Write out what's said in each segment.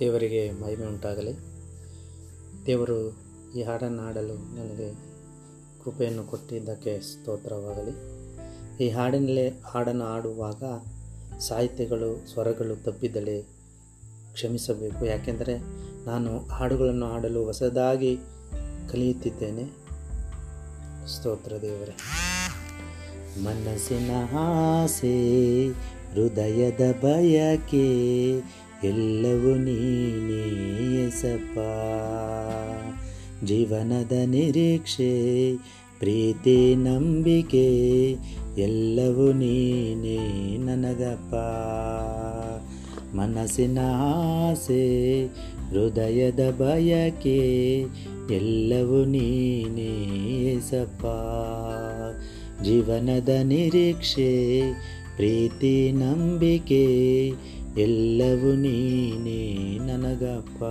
ದೇವರಿಗೆ ಮಹಿಮೆ ಉಂಟಾಗಲಿ. ದೇವರು ಈ ಹಾಡನ್ನು ಹಾಡಲು ನನಗೆ ಕೃಪೆಯನ್ನು ಕೊಟ್ಟಿದ್ದಕ್ಕೆ ಸ್ತೋತ್ರವಾಗಲಿ. ಈ ಹಾಡಿನಲ್ಲಿ ಹಾಡನ್ನು ಹಾಡುವಾಗ ಸಾಹಿತ್ಯಗಳು, ಸ್ವರಗಳು ತಪ್ಪಿದ್ದಲ್ಲಿ ಕ್ಷಮಿಸಬೇಕು. ಯಾಕೆಂದರೆ ನಾನು ಹಾಡುಗಳನ್ನು ಹಾಡಲು ಹೊಸದಾಗಿ ಕಲಿಯುತ್ತಿದ್ದೇನೆ. ಸ್ತೋತ್ರ ದೇವರೇ. ಮನಸ್ಸಿನ ಆಸೆ, ಹೃದಯದ ಬಯಕೆ ಎಲ್ಲವೂ ನೀನೇ ಎಸಪ್ಪ. ಜೀವನದ ನಿರೀಕ್ಷೆ, ಪ್ರೀತಿ, ನಂಬಿಕೆ, ಎಲ್ಲವೂ ನೀನೇ ನನಗಪ್ಪ. ಮನಸ್ಸಿನ ಆಸೆ, ಹೃದಯದ ಬಯಕೆ, ಎಲ್ಲವೂ ನೀನೇ ಸಪ್ಪ ಜೀವನದ ನಿರೀಕ್ಷೆ, ಪ್ರೀತಿ, ನಂಬಿಕೆ ಎಲ್ಲವೂ ನೀನೇ ನನಗಪ್ಪ.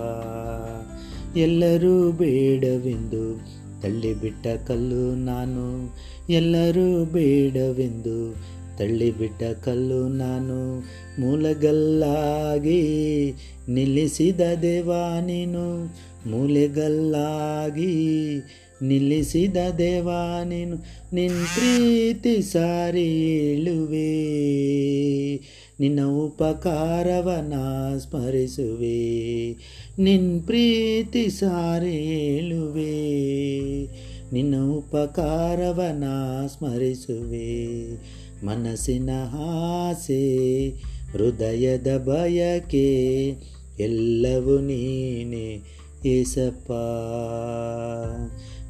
ಎಲ್ಲರೂ ಬೇಡವೆಂದು ತಳ್ಳಿಬಿಟ್ಟ ಕಲ್ಲು ನಾನು. ಎಲ್ಲರೂ ಬೇಡವೆಂದು ತಳ್ಳಿಬಿಟ್ಟ ಕಲ್ಲು ನಾನು. ಮೂಲೆಗಲ್ಲಾಗಿ ನಿಲ್ಲಿಸಿದ ದೇವಾ ನೀನು. ಮೂಲೆಗಲ್ಲಾಗಿ ನಿಲ್ಲಿಸಿದ ದೇವಾ, ನೀನು ನಿನ್ನ ಪ್ರೀತಿ ಸಾರಿ ಹೇಳುವೆ. ನಿನ್ನ ಉಪಕಾರವನ ಸ್ಮರಿಸುವೆ. ನಿನ್ನ ಪ್ರೀತಿ ಸಾರಿ ಹೇಳುವೆ. ನಿನ್ನ ಉಪಕಾರವನ ಸ್ಮರಿಸುವೆ. ಮನಸ್ಸಿನ ಆಸೆ, ಹೃದಯದ ಬಯಕೆ, ಎಲ್ಲವೂ ನೀನೆ ಏಸಪ್ಪ.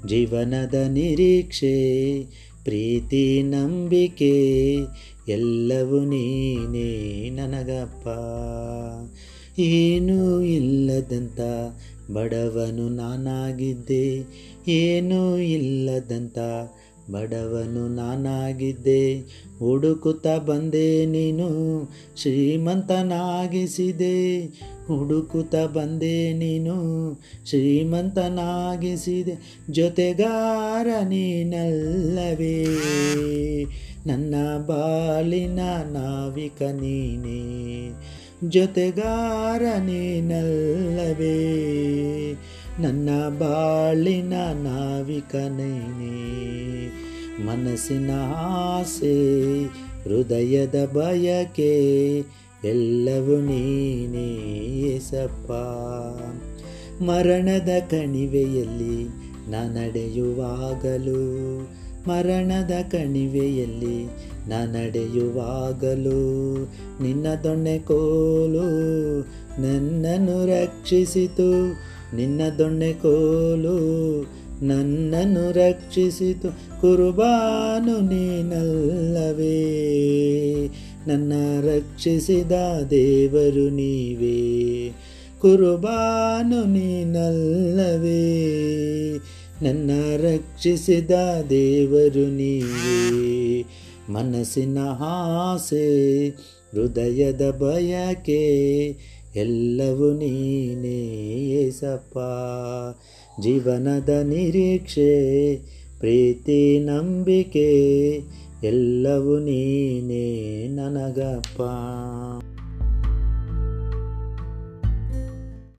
ಜೀವನದ ನಿರೀಕ್ಷೆ ಪ್ರೀತಿ ನಂಬಿಕೆ ಎಲ್ಲವೂ ನೀನೇ ನನಗಪ್ಪ. ಏನೂ ಇಲ್ಲದಂತ ಬಡವನು ನಾನಾಗಿದ್ದೆ ಏನೂ ಇಲ್ಲದಂತ ಬಡವನು ನಾನಾಗಿದ್ದೆ, ಹುಡುಕುತ್ತಾ ಬಂದೆ ನೀನು, ಶ್ರೀಮಂತನಾಗಿಸಿದೆ. ಹುಡುಕುತ್ತಾ ಬಂದೆ ನೀನು, ಶ್ರೀಮಂತನಾಗಿಸಿದೆ. ಜೊತೆಗಾರ ನೀನಲ್ಲವೇ. ನನ್ನ ಬಾಲಿನ ನಾವಿಕ ನೀನೇ. ಜೊತೆಗಾರ ನೀನಲ್ಲವೇ. ನನ್ನ ಬಾಳಿನ ನಾವಿಕನೇನೆ ನೀನೇ ಮನಸ್ಸಿನ ಆಸೆ, ಹೃದಯದ ಬಯಕೆ, ಎಲ್ಲವೂ ನೀನೇ ಸಪ್ಪ ಮರಣದ ಕಣಿವೆಯಲ್ಲಿ ನಡೆಯುವಾಗಲೂ ಮರಣದ ಕಣಿವೆಯಲ್ಲಿ ನಡೆಯುವಾಗಲೂ ನಿನ್ನ ದೊಣ್ಣೆ ಕೋಲು ನನ್ನನ್ನು ರಕ್ಷಿಸಿತು. ನಿನ್ನ ದೊಣ್ಣೆ ಕೋಲು ನನ್ನನ್ನು ರಕ್ಷಿಸಿತು. ಕುರುಬಾನು ನೀನಲ್ಲವೇ, ನನ್ನ ರಕ್ಷಿಸಿದ ದೇವರು ನೀವೇ. ಕುರುಬಾನು ನೀನಲ್ಲವೇ, ನನ್ನ ರಕ್ಷಿಸಿದ ದೇವರು ನೀವೇ. ಮನಸ್ಸಿನ ಆಸೆ, ಹೃದಯದ ಬಯಕೆ ಎಲ್ಲವೂ ನೀನೇ ಏಸಪ್ಪ. ಜೀವನದ ನಿರೀಕ್ಷೆ ಪ್ರೀತಿ ನಂಬಿಕೆ ಎಲ್ಲವೂ ನೀನೇ ನನಗಪ್ಪ.